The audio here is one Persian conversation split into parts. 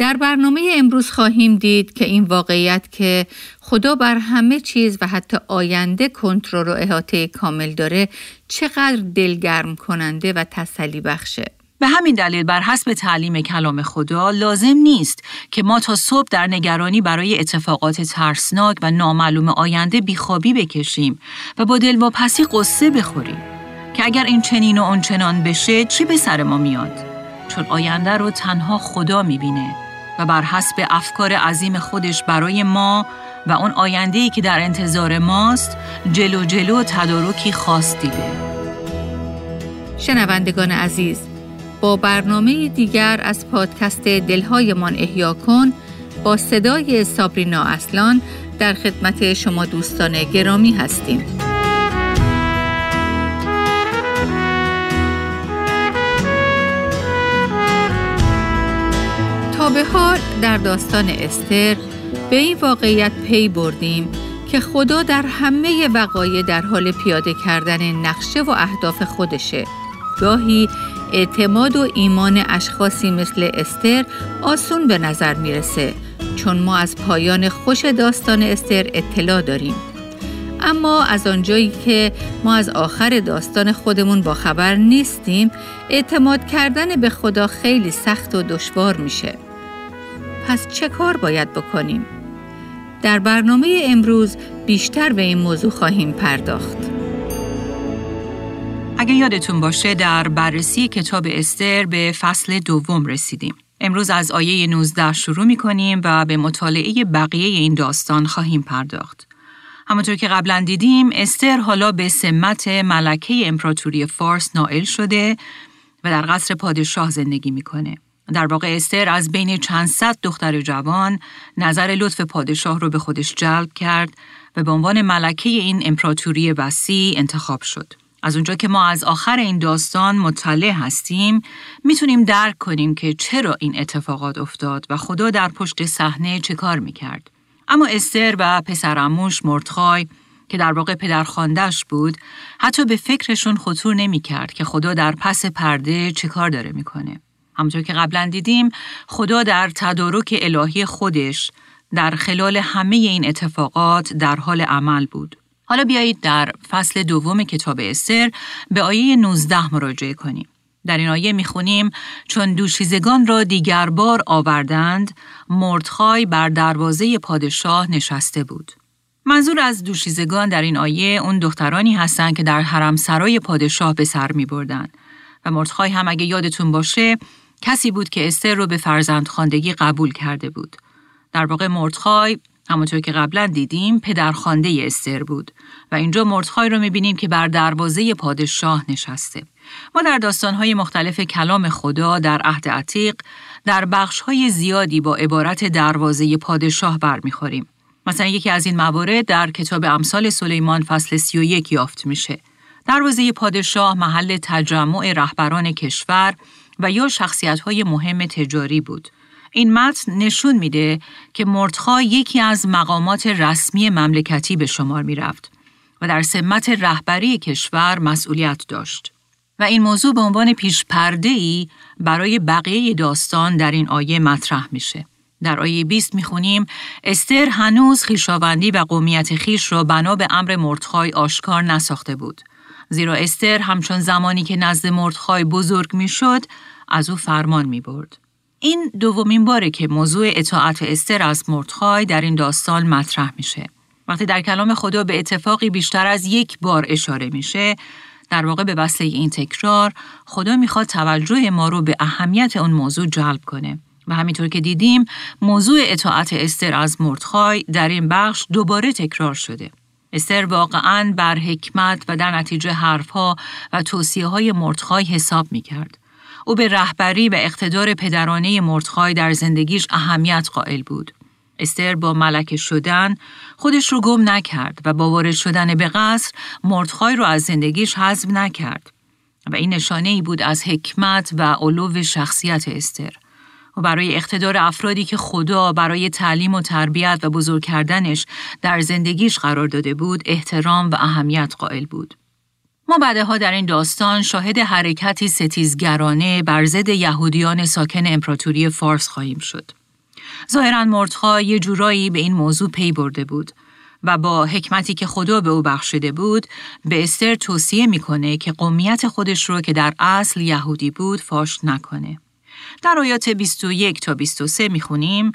در برنامه امروز خواهیم دید که این واقعیت که خدا بر همه چیز و حتی آینده کنترل و احاطه کامل داره چقدر دلگرم کننده و تسلی بخشه. به همین دلیل بر حسب تعلیم کلام خدا لازم نیست که ما تا صبح در نگرانی برای اتفاقات ترسناک و نامعلوم آینده بیخوابی بکشیم و با دلواپسی قصه بخوریم که اگر این چنین و آنچنان بشه چی به سر ما میاد چون آینده رو تنها خدا می‌بینه و بر حسب افکار عظیم خودش برای ما و اون آینده‌ای که در انتظار ماست جلو جلو تدارکی خاص دیده شنوندگان عزیز با برنامه دیگر از پادکست دلهایمان احیا کن با صدای سابرینا اصلان در خدمت شما دوستان گرامی هستیم. به حال در داستان استر به این واقعیت پی بردیم که خدا در همه وقایع در حال پیاده کردن نقشه و اهداف خودشه. گاهی اعتماد و ایمان اشخاصی مثل استر آسون به نظر می‌رسه چون ما از پایان خوش داستان استر اطلاع داریم. اما از آنجایی که ما از آخر داستان خودمون با خبر نیستیم اعتماد کردن به خدا خیلی سخت و دشوار میشه. پس چه کار باید بکنیم؟ در برنامه امروز بیشتر به این موضوع خواهیم پرداخت. اگه یادتون باشه در بررسی کتاب استر به فصل دوم رسیدیم. امروز از آیه 19 شروع می کنیم و به مطالعه بقیه این داستان خواهیم پرداخت. همونطور که قبلا دیدیم استر حالا به سمت ملکه امپراتوری فارس نائل شده و در قصر پادشاه زندگی می‌کنه. در واقع استر از بین چند صد دختر جوان نظر لطف پادشاه رو به خودش جلب کرد و به عنوان ملکه این امپراتوری وسیع انتخاب شد. از اونجا که ما از آخر این داستان مطلع هستیم می‌تونیم درک کنیم که چرا این اتفاقات افتاد و خدا در پشت صحنه چه کار می‌کرد. اما استر و پسرموش مردخای که در واقع پدرخواندهش بود حتی به فکرشون خطور نمی‌کرد که خدا در پس پرده چه کار داره می‌کنه. همونطور که قبلا دیدیم خدا در تدارک الهی خودش در خلال همه این اتفاقات در حال عمل بود. حالا بیایید در فصل دوم کتاب استر به آیه 19 مراجعه کنیم. در این آیه می‌خونیم چون دوشیزگان را دیگر بار آوردند مردخای بر دروازه پادشاه نشسته بود. منظور از دوشیزگان در این آیه اون دخترانی هستند که در حرم سرای پادشاه به سر می بردن. و مردخای هم اگه یادتون باشه کسی بود که استر رو به فرزندخواندگی قبول کرده بود. در واقع مردخای همونطور که قبلا دیدیم پدرخوانده استر بود و اینجا مردخای رو می‌بینیم که بر دروازه پادشاه نشسته. ما در داستانهای مختلف کلام خدا در عهد عتیق در بخشهای زیادی با عبارت دروازه پادشاه برمیخوریم. مثلا یکی از این موارد در کتاب امثال سلیمان فصل 31 یافت میشه. دروازه پادشاه محل تجمع رهبران کشور و یا شخصیت مهم تجاری بود. این متن نشون میده که مردخا یکی از مقامات رسمی مملکتی به شمار می رفت و در سمت رهبری کشور مسئولیت داشت. و این موضوع به عنوان پیش پرده ای برای بقیه داستان در این آیه مطرح میشه. در آیه 20 می‌خونیم استر هنوز خیشاوندی و قومیت خیش را بنا به امر مردخای آشکار نساخته بود. زیرا استر همچون زمانی که نزد مردخای بزرگ می‌شد از او فرمان می برد. این دومین باره که موضوع اطاعت استر از مردخای در این داستان مطرح میشه. وقتی در کلام خدا به اتفاقی بیشتر از یک بار اشاره میشه، در واقع به وسیله این تکرار خدا می‌خواد توجه ما رو به اهمیت اون موضوع جلب کنه. و همینطور که دیدیم موضوع اطاعت استر از مردخای در این بخش دوباره تکرار شده. استر واقعا بر حکمت و در نتیجه حرفها و توصیه های مردخای حساب می کرد. او به رهبری و اقتدار پدرانه مردخای در زندگیش اهمیت قائل بود. استر با ملکه شدن خودش رو گم نکرد و با وارد شدن به قصر مردخای رو از زندگیش حذف نکرد. و این نشانه ای بود از حکمت و علو شخصیت استر. و برای اقتدار افرادی که خدا برای تعلیم و تربیت و بزرگ کردنش در زندگیش قرار داده بود احترام و اهمیت قائل بود. ما بعدها در این داستان شاهد حرکتی ستیزگرانه بر ضد یهودیان ساکن امپراتوری فارس خواهیم شد. ظاهرا مردخای یه جورایی به این موضوع پی برده بود و با حکمتی که خدا به او بخشیده بود به استر توصیه می‌کنه که قومیت خودش رو که در اصل یهودی بود فاش نکنه. در آیات 21 تا 23 می‌خونیم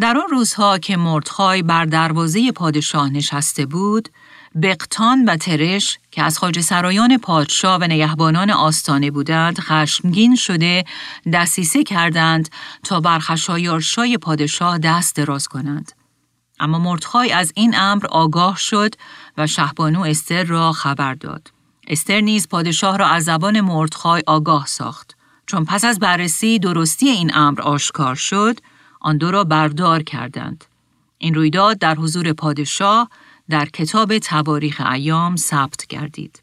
در آن روزها که مردخای بر دروازه پادشاه نشسته بود، بقتان و ترش که از خاج سرایان پادشاه و نگهبانان آستانه بودند خشمگین شده دستیسه کردند تا بر خشایارشای پادشاه دست دراز کنند. اما مردخای از این امر آگاه شد و شهبانو استر را خبر داد. استر نیز پادشاه را از زبان مردخای آگاه ساخت. چون پس از بررسی درستی این امر آشکار شد، آن دو را بردار کردند. این رویداد در حضور پادشاه در کتاب تواریخ ایام ثبت گردید.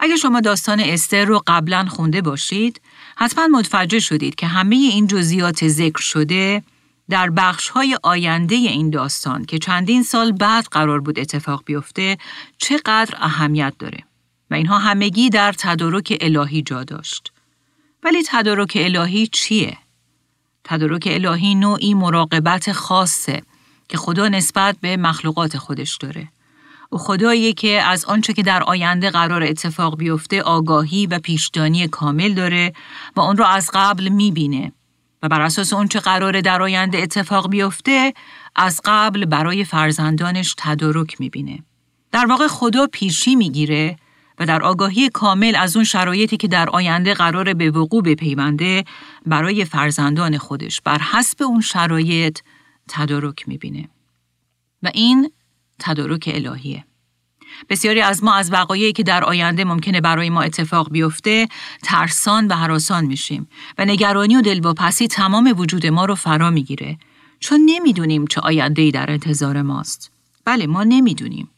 اگر شما داستان استر رو قبلا خونده باشید، حتما متوجه شدید که همه این جزئیات ذکر شده در بخش های آینده این داستان که چندین سال بعد قرار بود اتفاق بیفته چقدر اهمیت داره و اینها همگی در تدارک الهی جا داشت. ولی تدارک الهی چیه؟ تدارک الهی نوعی مراقبت خاصه که خدا نسبت به مخلوقات خودش داره. او خدایی که از آنچه که در آینده قرار اتفاق بیفته آگاهی و پیشدانی کامل داره و اون را از قبل می‌بینه و بر اساس اونچه قرار در آینده اتفاق بیفته از قبل برای فرزندانش تدارک می‌بینه. در واقع خدا پیشی می‌گیره و در آگاهی کامل از اون شرایطی که در آینده قرار به وقوع بپیونده برای فرزندان خودش بر حسب اون شرایط تدارک می‌بینه. و این تدارک الهیه. بسیاری از ما از وقایعی که در آینده ممکنه برای ما اتفاق بیفته ترسان و حراسان میشیم و نگرانی و دلواپسی تمام وجود ما رو فرا می‌گیره چون نمی‌دونیم چه آینده در انتظار ماست. بله ما نمی‌دونیم.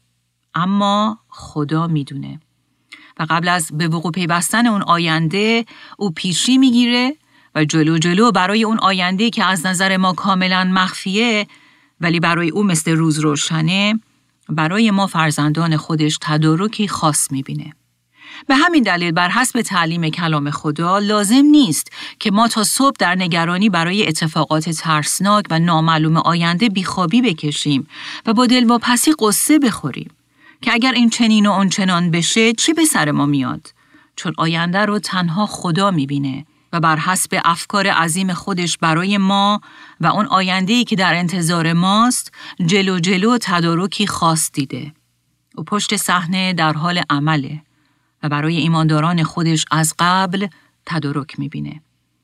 اما خدا می‌دونه. و قبل از به وقوع پیوستن اون آینده او پیشی می‌گیره و جلو جلو برای اون آینده که از نظر ما کاملا مخفیه ولی برای او مثل روز روشنه برای ما فرزندان خودش تدارکی خاص می‌بینه. به همین دلیل بر حسب تعلیم کلام خدا لازم نیست که ما تا صبح در نگرانی برای اتفاقات ترسناک و نامعلوم آینده بیخوابی بکشیم و با پسی قصه بخوریم. که اگر این چنین و چنان بشه چی به سر ما میاد؟ چون آینده رو تنها خدا می‌بینه و بر حسب افکار عظیم خودش برای ما و اون آینده که در انتظار ماست جلو جلو تدارکی خاص دیده. و پشت صحنه در حال عمله و برای ایمانداران خودش از قبل تدارک می‌بینه.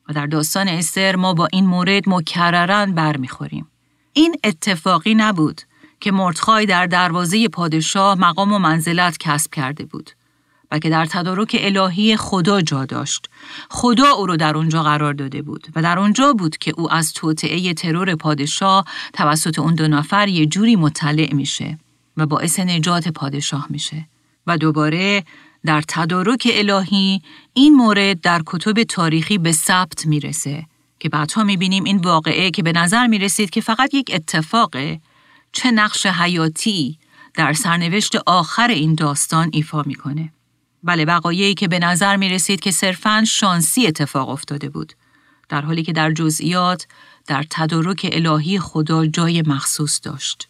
و در داستان استر ما با این مورد مکررن برمیخوریم. این اتفاقی نبود که مردخای در دروازه پادشاه مقام و منزلت کسب کرده بود و که در تدارک الهی خدا جا داشت. خدا او رو در اونجا قرار داده بود و در اونجا بود که او از توطعه ترور پادشاه توسط اون دو نفر یه جوری مطلع میشه و باعث نجات پادشاه میشه. و دوباره در تدارک الهی این مورد در کتب تاریخی به ثبت می‌رسه که بعدها می‌بینیم این واقعه که به نظر می‌رسید که فقط یک اتفاقه چه نقش حیاتی در سرنوشت آخر این داستان ایفا می‌کنه. بله وقایعی که به نظر می رسید که صرفاً شانسی اتفاق افتاده بود در حالی که در جزئیات در تدارک الهی خدا جای مخصوص داشت.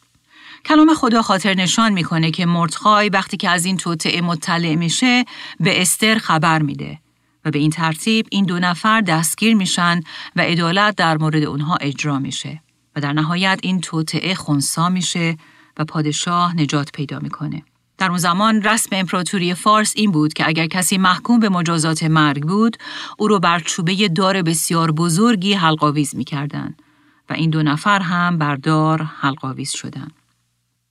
کلام خدا خاطر نشان می‌کنه که مردخای وقتی که از این توطعه مطلع میشه به استر خبر میده و به این ترتیب این دو نفر دستگیر میشن و عدالت در مورد اونها اجرا میشه. و در نهایت این توطعه خونسا میشه و پادشاه نجات پیدا می‌کنه. در اون زمان رسم امپراتوری فارس این بود که اگر کسی محکوم به مجازات مرگ بود، او رو بر چوبه دار بسیار بزرگی حلقاویز می‌کردن و این دو نفر هم بر دار حلقاویز شدند.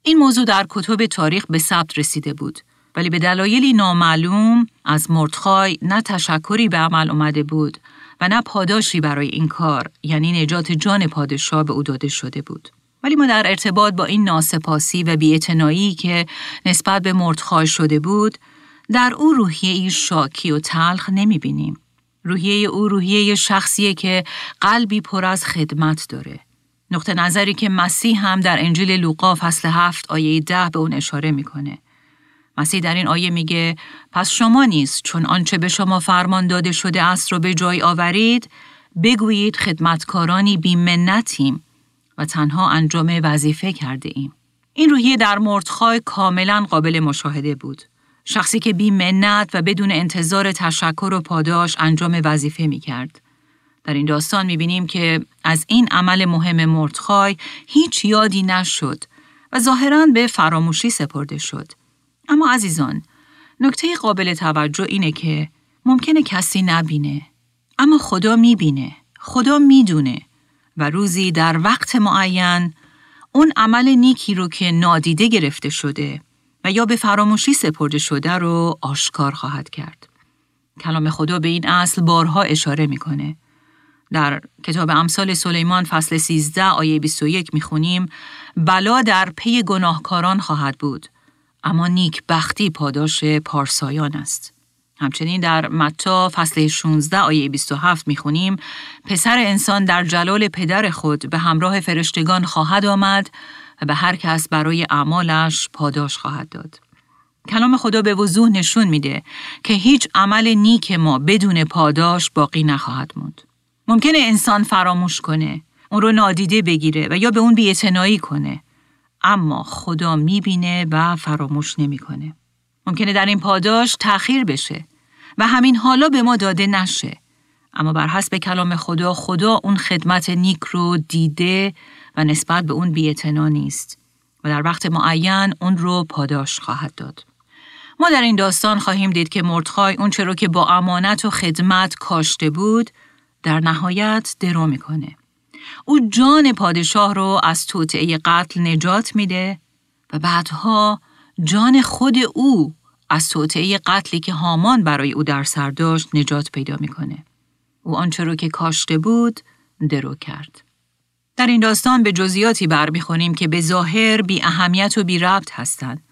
این موضوع در کتب تاریخ به ثبت رسیده بود ولی به دلایلی نامعلوم از مردخای نه تشکری به عمل اومده بود و نه پاداشی برای این کار یعنی نجات جان پادشاه به او داده شده بود. ولی ما در ارتباط با این ناسپاسی و بیعتنایی که نسبت به مردخای شده بود، در او روحیه ای شاکی و تلخ نمی بینیم. روحیه او روحیه شخصیه که قلبی پر از خدمت داره. نقطه نظری که مسیح هم در انجیل لوقا فصل هفت آیه ده به اون اشاره می‌کنه. مسیح در این آیه میگه پس شما نیست چون آنچه به شما فرمان داده شده است رو به جای آورید بگویید خدمتکارانی بیمنتیم و تنها انجام وظیفه کرده ایم. این روحیه در مردخای کاملا قابل مشاهده بود. شخصی که بی منت و بدون انتظار تشکر و پاداش انجام وظیفه می کرد. در این داستان می بینیم که از این عمل مهم مردخای هیچ یادی نشد و ظاهرا به فراموشی سپرده شد. اما عزیزان، نکته قابل توجه اینه که ممکنه کسی نبینه اما خدا می‌بینه خدا می‌دونه و روزی در وقت معین اون عمل نیکی رو که نادیده گرفته شده و یا به فراموشی سپرده شده رو آشکار خواهد کرد. کلام خدا به این اصل بارها اشاره می‌کنه. در کتاب امثال سلیمان فصل 13 آیه 21 می‌خونیم بلا در پی گناهکاران خواهد بود اما نیک بختی پاداش پارسایان است. همچنین در متا فصل 16 آیه 27 می‌خونیم پسر انسان در جلال پدر خود به همراه فرشتگان خواهد آمد و به هر کس برای اعمالش پاداش خواهد داد. کلام خدا به وضوح نشون میده که هیچ عمل نیک ما بدون پاداش باقی نخواهد موند. ممکنه انسان فراموش کنه، اون رو نادیده بگیره و یا به اون بی‌اعتنایی کنه. اما خدا می‌بینه و فراموش نمی‌کنه. ممکنه در این پاداش تأخیر بشه و همین حالا به ما داده نشه. اما بر حسب کلام خدا خدا اون خدمت نیک رو دیده و نسبت به اون بیعتنا نیست و در وقت معین اون رو پاداش خواهد داد. ما در این داستان خواهیم دید که مردخای اون چرا که با امانت و خدمت کاشته بود در نهایت درو می‌کنه. او جان پادشاه رو از توطعه قتل نجات میده و بعدها جان خود او از توطعه قتلی که هامان برای او در سر داشت نجات پیدا می‌کنه. او آنچه رو که کاشته بود درو کرد. در این داستان به جزئیاتی برمیخونیم که به ظاهر بی اهمیت و بی ربط هستند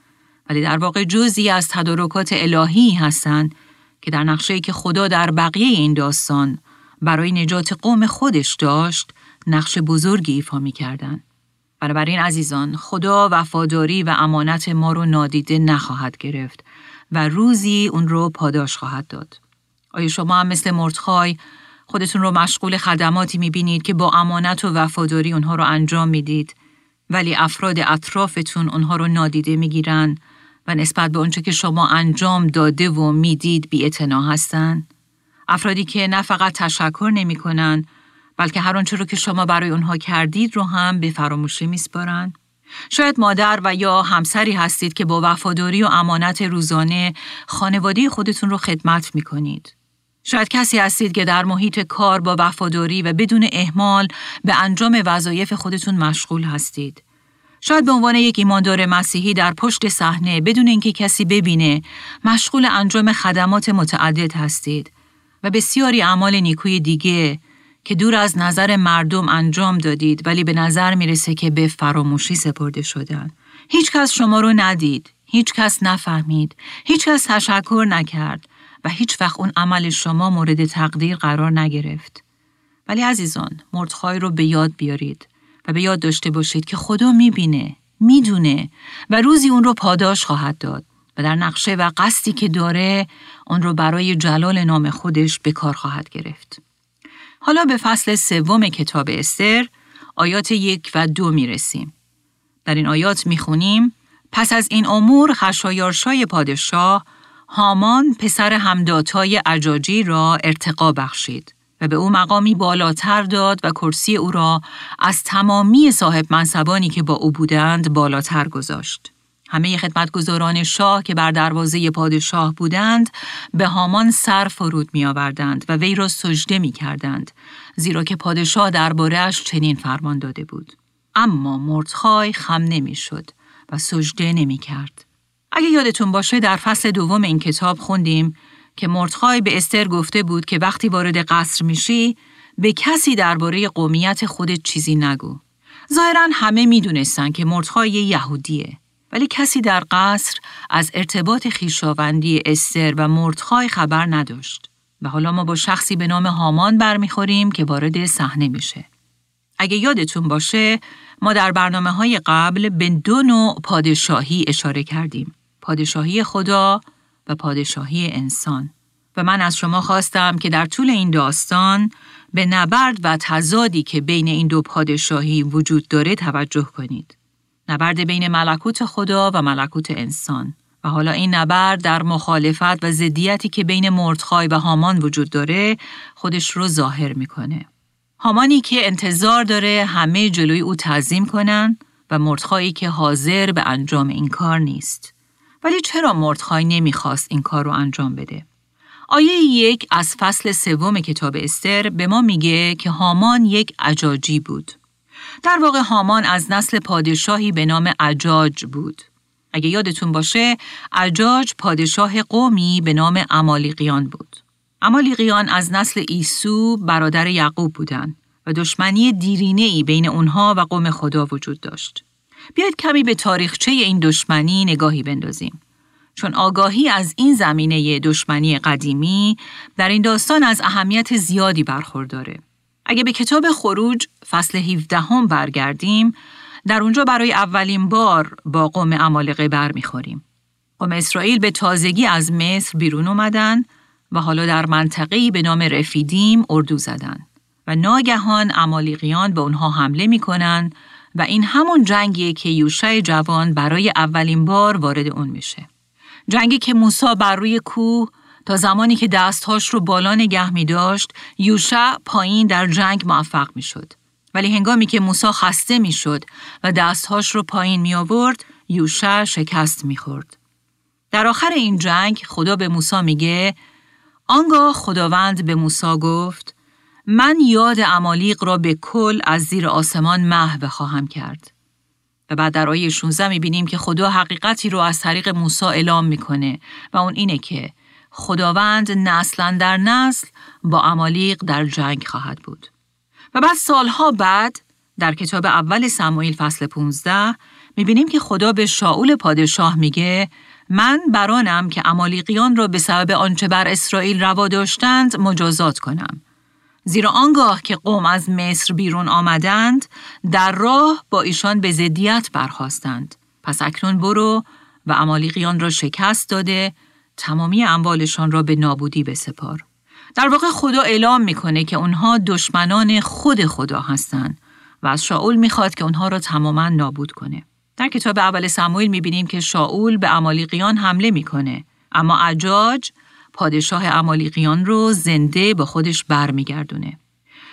ولی در واقع جزئی از تدارکات الهی هستند که در نقشه‌ای که خدا در بقیه این داستان برای نجات قوم خودش داشت نقش بزرگی ایفا می‌کردند. بنابراین عزیزان خدا وفاداری و امانت ما رو نادیده نخواهد گرفت و روزی اون رو پاداش خواهد داد. آیا شما هم مثل مردخای خودتون رو مشغول خدماتی می‌بینید که با امانت و وفاداری اونها رو انجام می‌دید ولی افراد اطرافتون اونها رو نادیده می‌گیرن و نسبت به اونچه که شما انجام داده و می‌دید بی هستن؟ افرادی که نه فقط تشکر نمی‌کنن بلکه هر آنچه رو که شما برای اونها کردید رو هم به فراموشی میسپارن؟ شاید مادر و یا همسری هستید که با وفاداری و امانت روزانه خانواده خودتون رو خدمت می کنید. شاید کسی هستید که در محیط کار با وفاداری و بدون احمال به انجام وظایف خودتون مشغول هستید. شاید به عنوان یک ایماندار مسیحی در پشت صحنه بدون اینکه کسی ببینه مشغول انجام خدمات متعدد هستید و بسیاری اعمال نیکوی دیگه که دور از نظر مردم انجام دادید ولی به نظر می‌رسه که به فراموشی سپرده شدن. هیچ کس شما رو ندید، هیچ کس نفهمید، هیچ کس تشکر نکرد و هیچ وقت اون عمل شما مورد تقدیر قرار نگرفت. ولی عزیزان، مردخای رو به یاد بیارید و به یاد داشته باشید که خدا می‌بینه، می‌دونه و روزی اون رو پاداش خواهد داد و در نقشه و قصدی که داره اون رو برای جلال نام خودش به کار خواهد گرفت. حالا به فصل سوم کتاب استر آیات یک و دو می رسیم. در این آیات می خونیم پس از این امور خشایارشای پادشاه هامان پسر همداتای عجاجی را ارتقا بخشید و به او مقامی بالاتر داد و کرسی او را از تمامی صاحب منصبانی که با او بودند بالاتر گذاشت. همه خدمتگزاران شاه که بر دروازه پادشاه بودند به هامان سر فرود می آوردند و وی را سجده می کردند زیرا که پادشاه دربارهش چنین فرمان داده بود. اما مردخای خم نمی شد و سجده نمی کرد. اگه یادتون باشه در فصل دوم این کتاب خوندیم که مردخای به استر گفته بود که وقتی وارد قصر میشی به کسی درباره قومیت خودت چیزی نگو. ظاهرا همه می‌دونستن که مردخای یهودیه ولی کسی در قصر از ارتباط خیشاوندی استر و مردخای خبر نداشت و حالا ما با شخصی به نام هامان برمیخوریم که وارد صحنه میشه. اگه یادتون باشه ما در برنامه های قبل به دو نوع پادشاهی اشاره کردیم. پادشاهی خدا و پادشاهی انسان. و من از شما خواستم که در طول این داستان به نبرد و تضادی که بین این دو پادشاهی وجود داره توجه کنید. نبرد بین ملکوت خدا و ملکوت انسان. و حالا این نبرد در مخالفت و ضدیتی که بین مردخای و هامان وجود داره خودش رو ظاهر می‌کنه. هامانی که انتظار داره همه جلوی او تعظیم کنن و مردخایی که حاضر به انجام این کار نیست. ولی چرا مردخای نمی‌خواست این کار رو انجام بده؟ آیه یک از فصل سوم کتاب استر به ما میگه که هامان یک عجاجی بود. در واقع هامان از نسل پادشاهی به نام عجاج بود. اگه یادتون باشه، عجاج پادشاه قومی به نام امالیقیان بود. امالیقیان از نسل ایسو برادر یعقوب بودند و دشمنی دیرینه ای بین اونها و قوم خدا وجود داشت. بیاید کمی به تاریخچه این دشمنی نگاهی بندازیم. چون آگاهی از این زمینه دشمنی قدیمی در این داستان از اهمیت زیادی برخورداره. اگه به کتاب خروج فصل 17 هم برگردیم، در اونجا برای اولین بار با قوم امالقه برمیخوریم. قوم اسرائیل به تازگی از مصر بیرون اومدن و حالا در منطقه‌ای به نام رفیدیم اردو زدن و ناگهان امالیقیان به اونها حمله می‌کنن و این همون جنگیه که یوشع جوان برای اولین بار وارد اون میشه. جنگی که موسی بر روی کوه تا زمانی که دستهاش رو بالا نگه می داشت، یوشع پایین در جنگ موفق می شد. ولی هنگامی که موسی خسته می شد و دستهاش رو پایین می آورد، یوشع شکست می خورد. در آخر این جنگ خدا به موسی میگه آنگاه خداوند به موسی گفت من یاد امالیق را به کل از زیر آسمان محو خواهم کرد. و بعد در آیه 16 می‌بینیم که خدا حقیقتی رو از طریق موسی اعلام می‌کنه و اون اینه که خداوند نسلا در نسل با امالیق در جنگ خواهد بود. و بعد سالها بعد در کتاب اول سموئیل فصل 15 می‌بینیم که خدا به شاول پادشاه میگه من برانم که امالیقیان را به سبب آنچه بر اسرائیل روا داشتند مجازات کنم. زیرا آنگاه که قوم از مصر بیرون آمدند در راه با ایشان به زدیت برخواستند. پس اکنون برو و امالیقیان را شکست داده تمامی اموالشان را به نابودی بسپار. در واقع خدا اعلام می‌کنه که اونها دشمنان خود خدا هستند و از شاول می‌خواد که اونها را تماما نابود کنه. در کتاب اول سموئیل می‌بینیم که شاول به امالیقیان حمله می‌کنه اما عجاج پادشاه امالیقیان رو زنده با خودش برمیگردونه.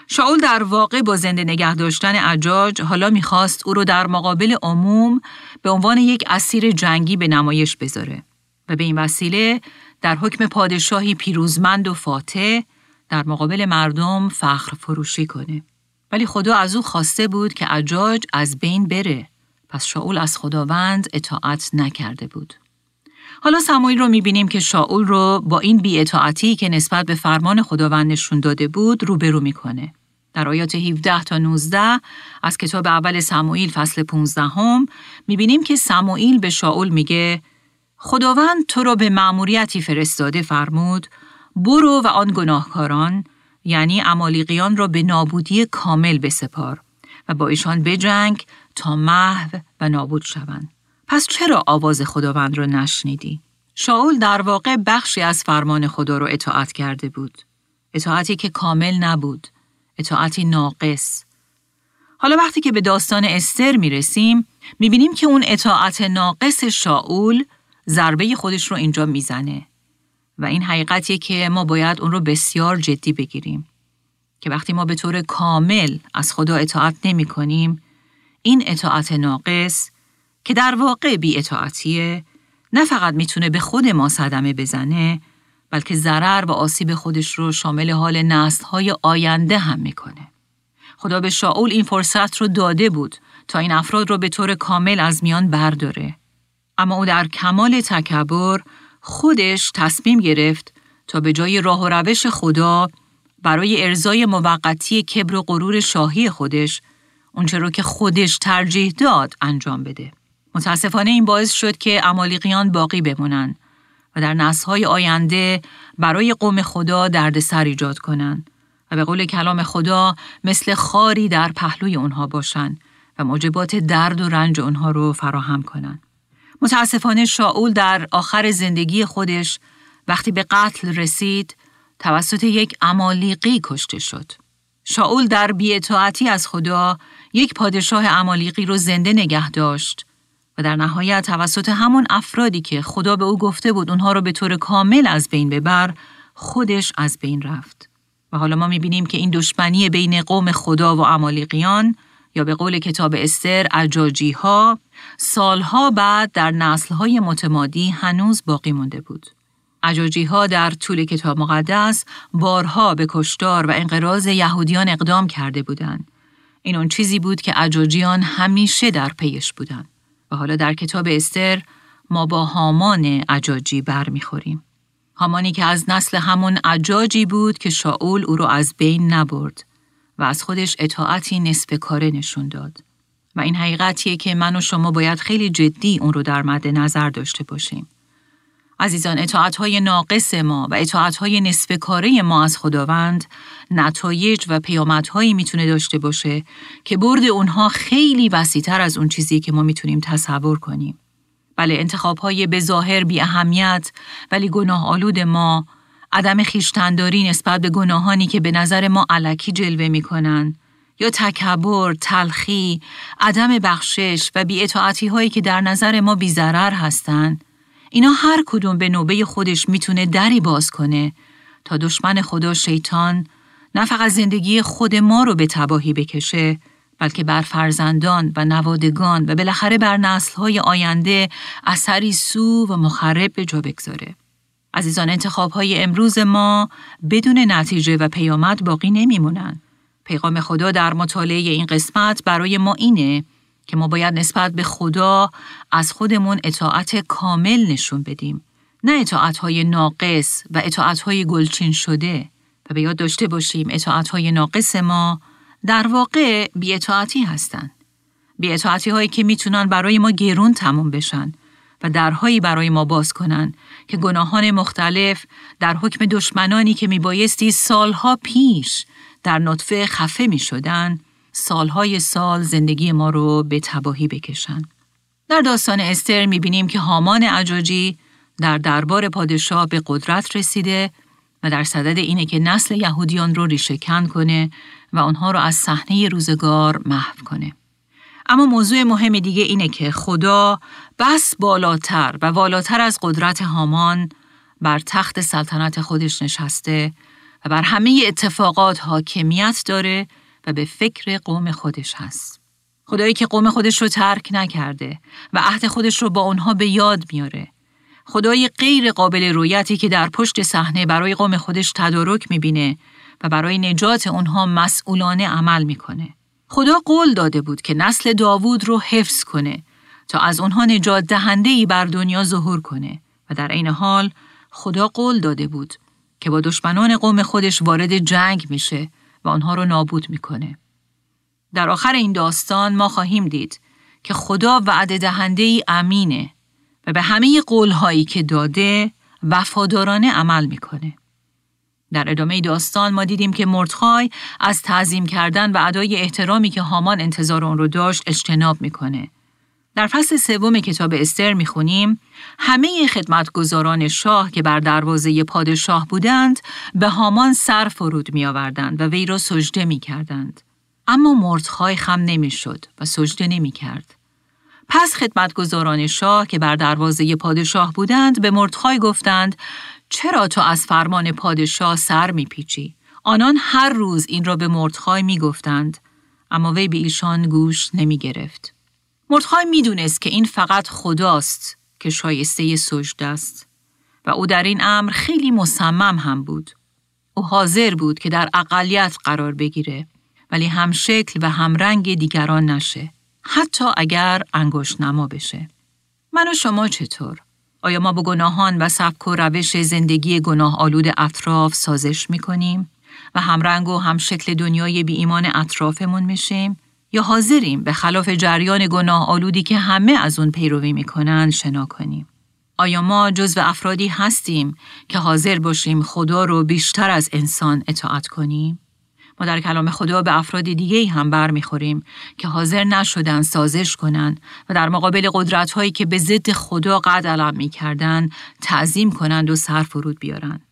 شاول در واقع با زنده نگه داشتن عجاج حالا می‌خواست او رو در مقابل عموم به عنوان یک اسیر جنگی به نمایش بذاره و به این وسیله در حکم پادشاهی پیروزمند و فاتح در مقابل مردم فخر فروشی کنه. ولی خدا از او خواسته بود که عجاج از بین بره. پس شاول از خداوند اطاعت نکرده بود. حالا سموئیل رو می‌بینیم که شاول رو با این بیاطاعتی که نسبت به فرمان خداوند نشون داده بود روبرو می‌کنه. در آیات 17 تا 19 از کتاب اول سموئیل فصل 15 هم می‌بینیم که سموئیل به شاول میگه خداوند تو را به مأموریتی فرستاده فرمود برو و آن گناهکاران یعنی امالیقیان را به نابودی کامل بسپار و با ایشان بجنگ تا محو و نابود شوند. پس چرا آواز خداوند را نشنیدی؟ شاول در واقع بخشی از فرمان خدا را اطاعت کرده بود. اطاعتی که کامل نبود. اطاعتی ناقص. حالا وقتی که به داستان استر می رسیم می بینیم که اون اطاعت ناقص شاول ضربه خودش رو اینجا می‌زنه و این حقیقتیه که ما باید اون رو بسیار جدی بگیریم که وقتی ما به طور کامل از خدا اطاعت نمی کنیم این اطاعت ناقص که در واقع بی اطاعتیه نه فقط می‌تونه به خود ما صدمه بزنه بلکه ضرر و آسیب خودش رو شامل حال نسل‌های آینده هم می‌کنه. خدا به شاول این فرصت رو داده بود تا این افراد رو به طور کامل از میان برداره. اما او در کمال تکبر خودش تصمیم گرفت تا به جای راه و روش خدا برای ارزای موقتی کبر و غرور شاهی خودش اونچه رو که خودش ترجیح داد انجام بده. متاسفانه این باعث شد که امالیقیان باقی بمونن و در نسل‌های آینده برای قوم خدا دردسر ایجاد کنند و به قول کلام خدا مثل خاری در پهلوی اونها باشن و موجبات درد و رنج اونها رو فراهم کنند. متاسفانه شاول در آخر زندگی خودش وقتی به قتل رسید توسط یک امالیقی کشته شد. شاول در بیعتاعتی از خدا یک پادشاه امالیقی رو زنده نگه داشت و در نهایت توسط همون افرادی که خدا به او گفته بود اونها رو به طور کامل از بین ببر خودش از بین رفت. و حالا ما می‌بینیم که این دشمنی بین قوم خدا و امالیقیان یا به قول کتاب استر اجاجی ها سالها بعد در نسلهای متمادی هنوز باقی مونده بود. اجاجی ها در طول کتاب مقدس بارها به کشتار و انقراض یهودیان اقدام کرده بودند. این اون چیزی بود که اجاجیان همیشه در پیش بودند. و حالا در کتاب استر ما با هامان اجاجی برمیخوریم. هامانی که از نسل همون اجاجی بود که شاول او را از بین نبرد و از خودش اطاعتی نصف کاره نشون داد. و این حقیقتیه که من و شما باید خیلی جدی اون رو در مد نظر داشته باشیم. عزیزان اطاعتهای ناقص ما و اطاعتهای نصف کاره ما از خداوند نتایج و پیامدهایی می‌تونه داشته باشه که برد اونها خیلی وسیعتر از اون چیزی که ما می‌تونیم تصور کنیم. بله انتخاب های به ظاهر بی اهمیت ولی گناه آلود ما عدم خیشتنداری نسبت به گناهانی که به نظر ما علکی جلوه می‌کنن یا تکبر، تلخی، عدم بخشش و بیعتاعتی هایی که در نظر ما بیزرر هستند اینا هر کدوم به نوبه خودش می‌تونه دری باز کنه تا دشمن خدا شیطان نه فقط زندگی خود ما رو به تباهی بکشه بلکه بر فرزندان و نوادگان و بالاخره بر نسلهای آینده اثری سو و مخرب به جا بگذاره. عزیزان انتخاب های امروز ما بدون نتیجه و پیامد باقی نمیمونن. پیغام خدا در مطالعه این قسمت برای ما اینه که ما باید نسبت به خدا از خودمون اطاعت کامل نشون بدیم. نه اطاعت های ناقص و اطاعت های گلچین شده و به یاد داشته باشیم اطاعت های ناقص ما در واقع بیعتاعتی هستند. بیعتاعتی هایی که می‌تونن برای ما گرون تموم بشن و درهایی برای ما باز کنن که گناهان مختلف در حکم دشمنانی که میبایستی سالها پیش در نطفه خفه می شدن، سالهای سال زندگی ما رو به تباهی بکشن. در داستان استر می بینیم که هامان عجاجی در دربار پادشاه به قدرت رسیده و در صدد اینه که نسل یهودیان رو ریشهکن کنه و آنها را از صحنه روزگار محو کنه. اما موضوع مهم دیگه اینه که خدا بس بالاتر و والاتر از قدرت هامان بر تخت سلطنت خودش نشسته و بر همه اتفاقات حاکمیت داره و به فکر قوم خودش هست. خدایی که قوم خودش رو ترک نکرده و عهد خودش رو با اونها به یاد میاره. خدای غیر قابل رویتی که در پشت صحنه برای قوم خودش تدارک می‌بینه و برای نجات اونها مسئولانه عمل می‌کنه. خدا قول داده بود که نسل داوود رو حفظ کنه تا از اونها نجات دهنده ای بر دنیا ظهور کنه و در عین حال خدا قول داده بود که با دشمنان قوم خودش وارد جنگ میشه و آنها رو نابود می‌کنه. در آخر این داستان ما خواهیم دید که خدا وعده دهنده ای امینه و به همه قولهایی که داده وفادارانه عمل می‌کنه. در ادامه داستان ما دیدیم که مردخای از تعظیم کردن و ادای احترامی که هامان انتظار اون رو داشت اجتناب می‌کنه. در فصل سوم کتاب استر می‌خونیم همه خدمتگزاران شاه که بر دروازه پادشاه بودند به هامان سر فرود می آوردند و وی را سجده می کردند. اما مردخای خم نمی‌شد و سجده نمی کرد. پس خدمتگزاران شاه که بر دروازه پادشاه بودند به مردخای گفتند چرا تو از فرمان پادشاه سر میپیچی؟ آنان هر روز این را به مردخای می‌گفتند اما وی به ایشان گوش نمی گرفت. مردخای می‌دونست که این فقط خداست که شایسته سجده است و او در این امر خیلی مصمم هم بود. او حاضر بود که در اقلیت قرار بگیره ولی هم شکل و هم رنگ دیگران نشه. حتی اگر انگشت نما بشه. من و شما چطور؟ آیا ما با گناهان و سبک و روش زندگی گناه آلود اطراف سازش می کنیم و همرنگ و هم شکل دنیای بی ایمان اطرافمون میشیم یا حاضریم به خلاف جریان گناه آلودی که همه از اون پیروی می‌کنن شنا کنیم؟ آیا ما جزو افرادی هستیم که حاضر باشیم خدا رو بیشتر از انسان اطاعت کنیم؟ ما در کلام خدا به افراد دیگه هم بر می‌خوریم که حاضر نشدن سازش کنند و در مقابل قدرت هایی که به ضد خدا قد علم می‌کردن تعظیم کنند و سر فرود بیارند.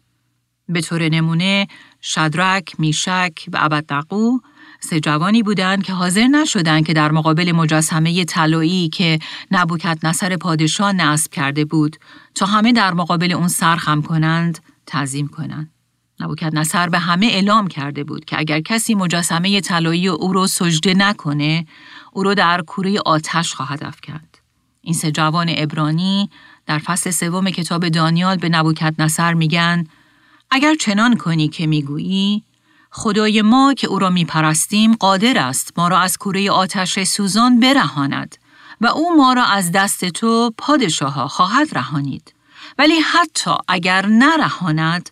به طور نمونه شدرک، میشک و ابدقو سه جوانی بودند که حاضر نشدند که در مقابل مجسمه طلایی که نبوکت نصر پادشاه نصب کرده بود تا همه در مقابل اون سرخم کنند تعظیم کنند. نبوکت نصر به همه اعلام کرده بود که اگر کسی مجسمه طلایی او رو سجده نکنه او رو در کوره آتش خواهد افکند. این سه جوان ابرانی در فصل سوم کتاب دانیال به نبوکت نصر میگن اگر چنان کنی که می‌گویی خدای ما که او را میپرستیم قادر است ما را از کوره آتش سوزان برهاند و او ما را از دست تو پادشاه خواهد رهانید ولی حتی اگر نرهاند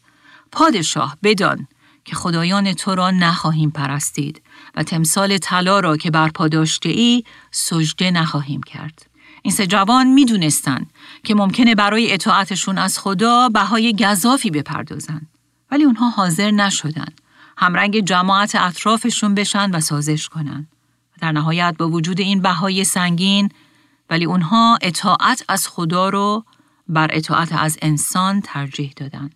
پادشاه بدان که خدایان تو را نخواهیم پرستید و تمثال طلا را که برپا داشته ای سجده نخواهیم کرد. این سه جوان می دونستن که ممکنه برای اطاعتشون از خدا بهای گذافی بپردازن. ولی اونها حاضر نشدن. همرنگ جماعت اطرافشون بشن و سازش کنن. در نهایت با وجود این بهای سنگین ولی اونها اطاعت از خدا رو بر اطاعت از انسان ترجیح دادن.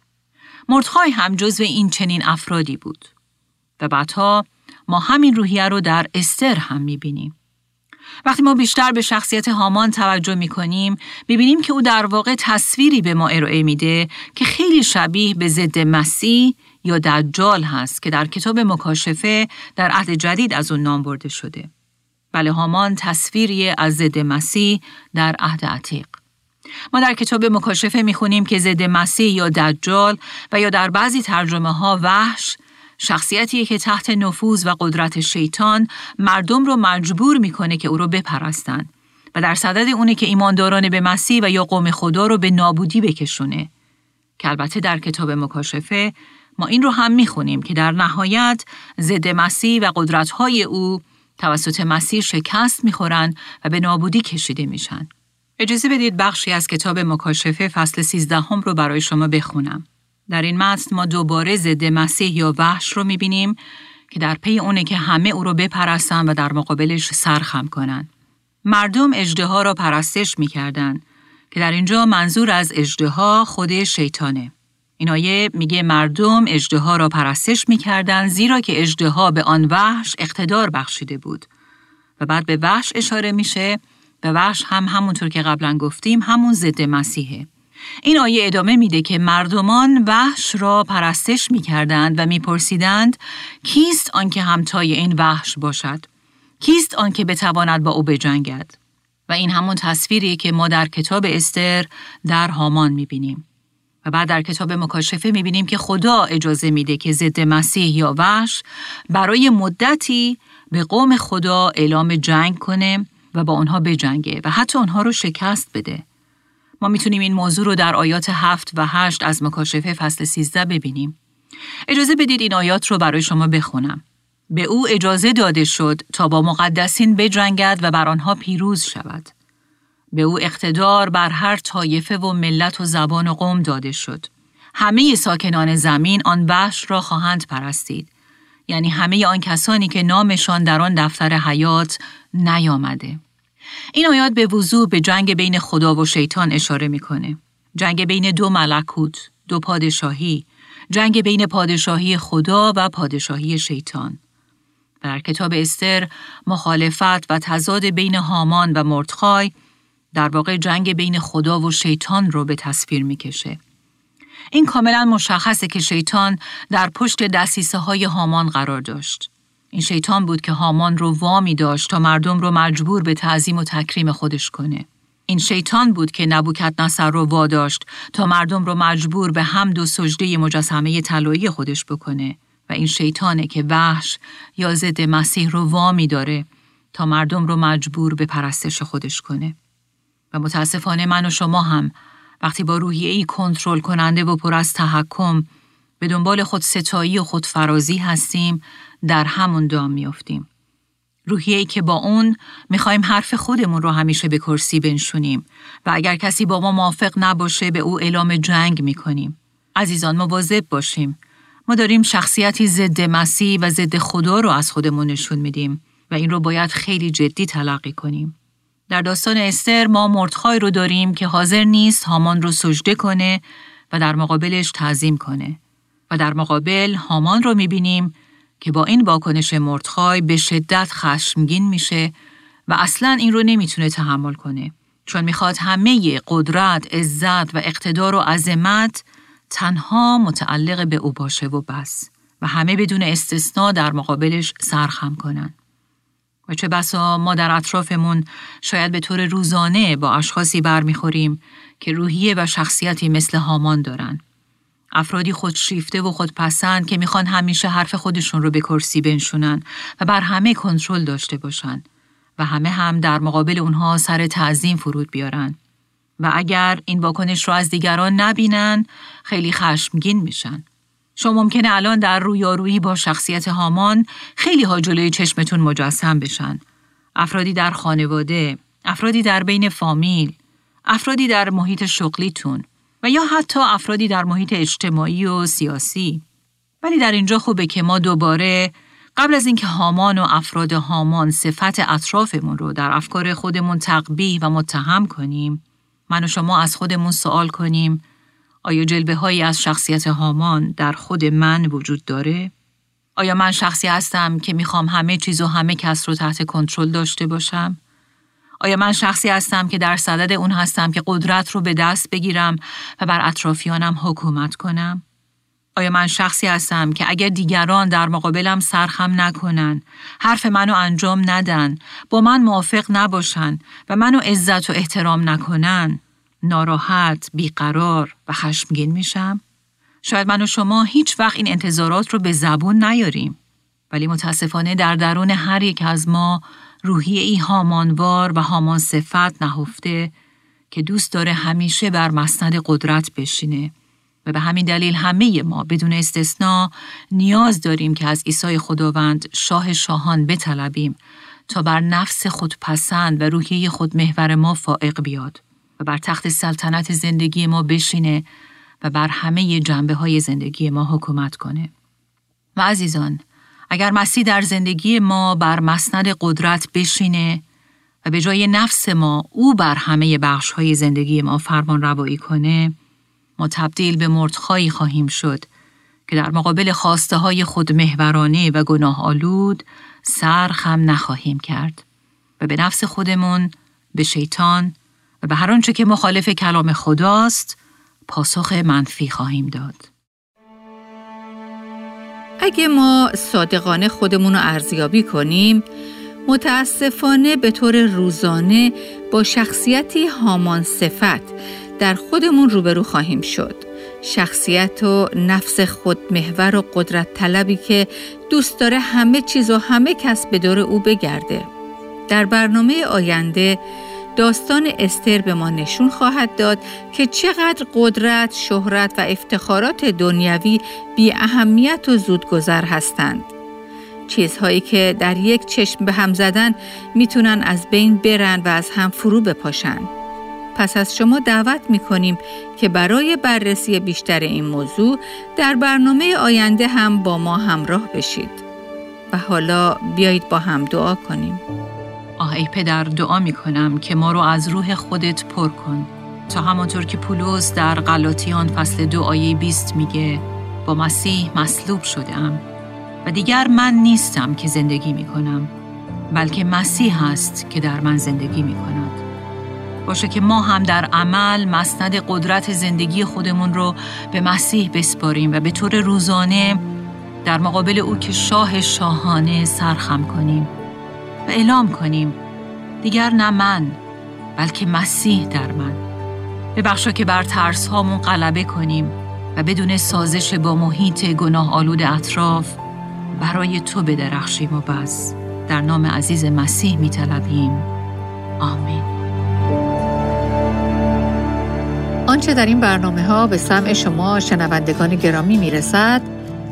مردخای هم جزو این چنین افرادی بود. و بعدها ما همین روحیه رو در استر هم می‌بینیم. وقتی ما بیشتر به شخصیت هامان توجه می کنیم، که او در واقع تصویری به ما ارائه میده که خیلی شبیه به ضد مسیح یا دجال هست که در کتاب مکاشفه در عهد جدید از اون نام برده شده. بله هامان تصویری از ضد مسیح در عهد عتیق. ما در کتاب مکاشفه می‌خونیم که ضد مسیح یا دجال و یا در بعضی ترجمه ها وحش شخصیتی که تحت نفوذ و قدرت شیطان مردم رو مجبور می‌کنه که او رو بپرستن و در صدد اونه که ایمانداران به مسیح و یا قوم خدا رو به نابودی بکشونه که البته در کتاب مکاشفه ما این رو هم می‌خونیم که در نهایت ضد مسیح و قدرتهای او توسط مسیح شکست می‌خورن و به نابودی کشیده میشن. اجازه بدید بخشی از کتاب مکاشفه فصل 13 هم رو برای شما بخونم. در این متن ما دوباره ضد مسیح یا وحش رو می‌بینیم که در پی اونه که همه او رو بپرستن و در مقابلش سرخم کنن. مردم اجده را پرستش می‌کردن که در اینجا منظور از اجده خود شیطانه. این آیه میگه مردم اجده را پرستش می‌کردن زیرا که اجده به آن وحش اقتدار بخشیده بود. و بعد به وحش اشاره میشه به وحش هم همونطور که قبلا گفتیم همون ضد مسیحه. این آیه ادامه میده که مردمان وحش را پرستش می‌کردند و میپرسیدند کیست آنکه همتای این وحش باشد؟ کیست آنکه بتواند با او بجنگد؟ و این همون تصویری که ما در کتاب استر در هامان می‌بینیم. و بعد در کتاب مکاشفه می‌بینیم که خدا اجازه میده که ضد مسیح یا وحش برای مدتی به قوم خدا اعلام جنگ کنه و با آنها بجنگه و حتی آنها رو شکست بده. ما می‌تونیم این موضوع رو در آیات هفت و هشت از مکاشفه فصل 13 ببینیم. اجازه بدید این آیات رو برای شما بخونم. به او اجازه داده شد تا با مقدسین بجنگد و بر آنها پیروز شود. به او اقتدار بر هر طایفه و ملت و زبان و قوم داده شد. همه ساکنان زمین آن وحش را خواهند پرستید. یعنی همه آن کسانی که نامشان در آن دفتر حیات نیامده. این آیات به وضوح به جنگ بین خدا و شیطان اشاره می‌کنه. جنگ بین دو ملکوت، دو پادشاهی، جنگ بین پادشاهی خدا و پادشاهی شیطان. در کتاب استر مخالفت و تضاد بین هامان و مردخای در واقع جنگ بین خدا و شیطان رو به تصویر می‌کشه. این کاملا مشخصه که شیطان در پشت دستیسه های هامان قرار داشت. این شیطان بود که هامان رو وامی داشت تا مردم رو مجبور به تعظیم و تکریم خودش کنه. این شیطان بود که نبوکت نصر رو واداشت تا مردم رو مجبور به حمد و سجده مجسمه طلایی خودش بکنه و این شیطانه که وحش یا ضد مسیح رو وامی داره تا مردم رو مجبور به پرستش خودش کنه. و متاسفانه من و شما هم وقتی با روحیه ای کنترل کننده و پر از تحکم به دنبال خود ستایی و خود فرازی هستیم در همون دام میافتیم. روحیه ای که با اون می‌خوایم حرف خودمون رو همیشه به کرسی بنشونیم و اگر کسی با ما موافق نباشه به او اعلام جنگ می‌کنیم. عزیزان مواظب باشیم. ما داریم شخصیتی ضد مسیح و ضد خدا رو از خودمون نشون میدیم و این رو باید خیلی جدی تلقی کنیم. در داستان استر ما مردخای رو داریم که حاضر نیست هامان رو سجده کنه و در مقابلش تعظیم کنه. و در مقابل هامان رو می‌بینیم که با این واکنش مردخای به شدت خشمگین میشه و اصلا این رو نمی‌تونه تحمل کنه. چون می‌خواد همه قدرت، عزت و اقتدار و عظمت تنها متعلق به او باشه و بس و همه بدون استثنا در مقابلش سرخم کنن. و چه بسا ما در اطرافمون شاید به طور روزانه با اشخاصی برمیخوریم که روحیه و شخصیتی مثل هامان دارن. افرادی خودشیفته و خودپسند که می‌خوان همیشه حرف خودشون رو به کرسی بنشونن و بر همه کنترل داشته باشن و همه هم در مقابل اونها سر تعظیم فرود بیارن. و اگر این واکنش رو از دیگران نبینن خیلی خشمگین میشن. شما ممکنه الان در رویارویی با شخصیت هامان خیلی ها جلوی چشمتون مجسم بشن. افرادی در خانواده، افرادی در بین فامیل، افرادی در محیط شغلیتون و یا حتی افرادی در محیط اجتماعی و سیاسی. ولی در اینجا خوبه که ما دوباره قبل از اینکه هامان و افراد هامان صفت اطرافمون رو در افکار خودمون تقبیح و متهم کنیم، من و شما از خودمون سوال کنیم آیا جلبه هایی از شخصیت هامان در خود من وجود داره؟ آیا من شخصی هستم که می‌خوام همه چیز و همه کس رو تحت کنترل داشته باشم؟ آیا من شخصی هستم که در صدد اون هستم که قدرت رو به دست بگیرم و بر اطرافیانم حکومت کنم؟ آیا من شخصی هستم که اگر دیگران در مقابلم سرخم نکنن، حرف منو انجام ندن، با من موافق نباشن و منو عزت و احترام نکنن، ناراحت، بیقرار و خشمگین میشم؟ شاید من و شما هیچ وقت این انتظارات رو به زبون نیاریم. ولی متاسفانه در درون هر یک از ما روحی ای هامانوار و هامان صفت نهفته که دوست داره همیشه بر مسند قدرت بشینه و به همین دلیل همه ما بدون استثنا نیاز داریم که از عیسی خداوند شاه شاهان بطلبیم تا بر نفس خودپسند و روحیه خود محور ما فائق بیاد و بر تخت سلطنت زندگی ما بشینه و بر همه جنبه های زندگی ما حکومت کنه. و عزیزان، اگر مسیح در زندگی ما بر مسند قدرت بشینه و به جای نفس ما او بر همه بخش های زندگی ما فرمان روایی کنه، ما تبدیل به مردخایی خواهیم شد که در مقابل خواسته های خود محورانه و گناه آلود سر خم نخواهیم کرد و به نفس خودمون، به شیطان و به هر آنچه که مخالف کلام خداست پاسخ منفی خواهیم داد. اگه ما صادقانه خودمون رو ارزیابی کنیم، متاسفانه به طور روزانه با شخصیتی هامان صفت در خودمون روبرو خواهیم شد. شخصیت و نفس خود محور و قدرت طلبی که دوست داره همه چیز و همه کس به دور او بگرده. در برنامه آینده داستان استر به ما نشون خواهد داد که چقدر قدرت، شهرت و افتخارات دنیوی بی اهمیت و زودگذر هستند. چیزهایی که در یک چشم به هم زدن می‌تونن از بین برن و از هم فرو بپاشن. پس از شما دعوت می‌کنیم که برای بررسی بیشتر این موضوع در برنامه آینده هم با ما همراه بشید. و حالا بیایید با هم دعا کنیم. آه ای پدر دعا می کنم که ما رو از روح خودت پر کن. تا همانطور که پولس در غلاطیان فصل دو آیه بیست میگه با مسیح مصلوب شدم. و دیگر من نیستم که زندگی می کنم بلکه مسیح هست که در من زندگی می کند. باشه که ما هم در عمل مسند قدرت زندگی خودمون رو به مسیح بسپاریم و به طور روزانه در مقابل او که شاه شاهانه سرخم کنیم. و اعلام کنیم. دیگر نه من بلکه مسیح در من. ببخشا که بر ترس هامون غلبه کنیم و بدون سازش با محیط گناه آلود اطراف برای تو بدرخشیم و بس. در نام عزیز مسیح می طلبیم. آمین. آنچه در این برنامه ها به سمع شما شنوندگان گرامی می رسد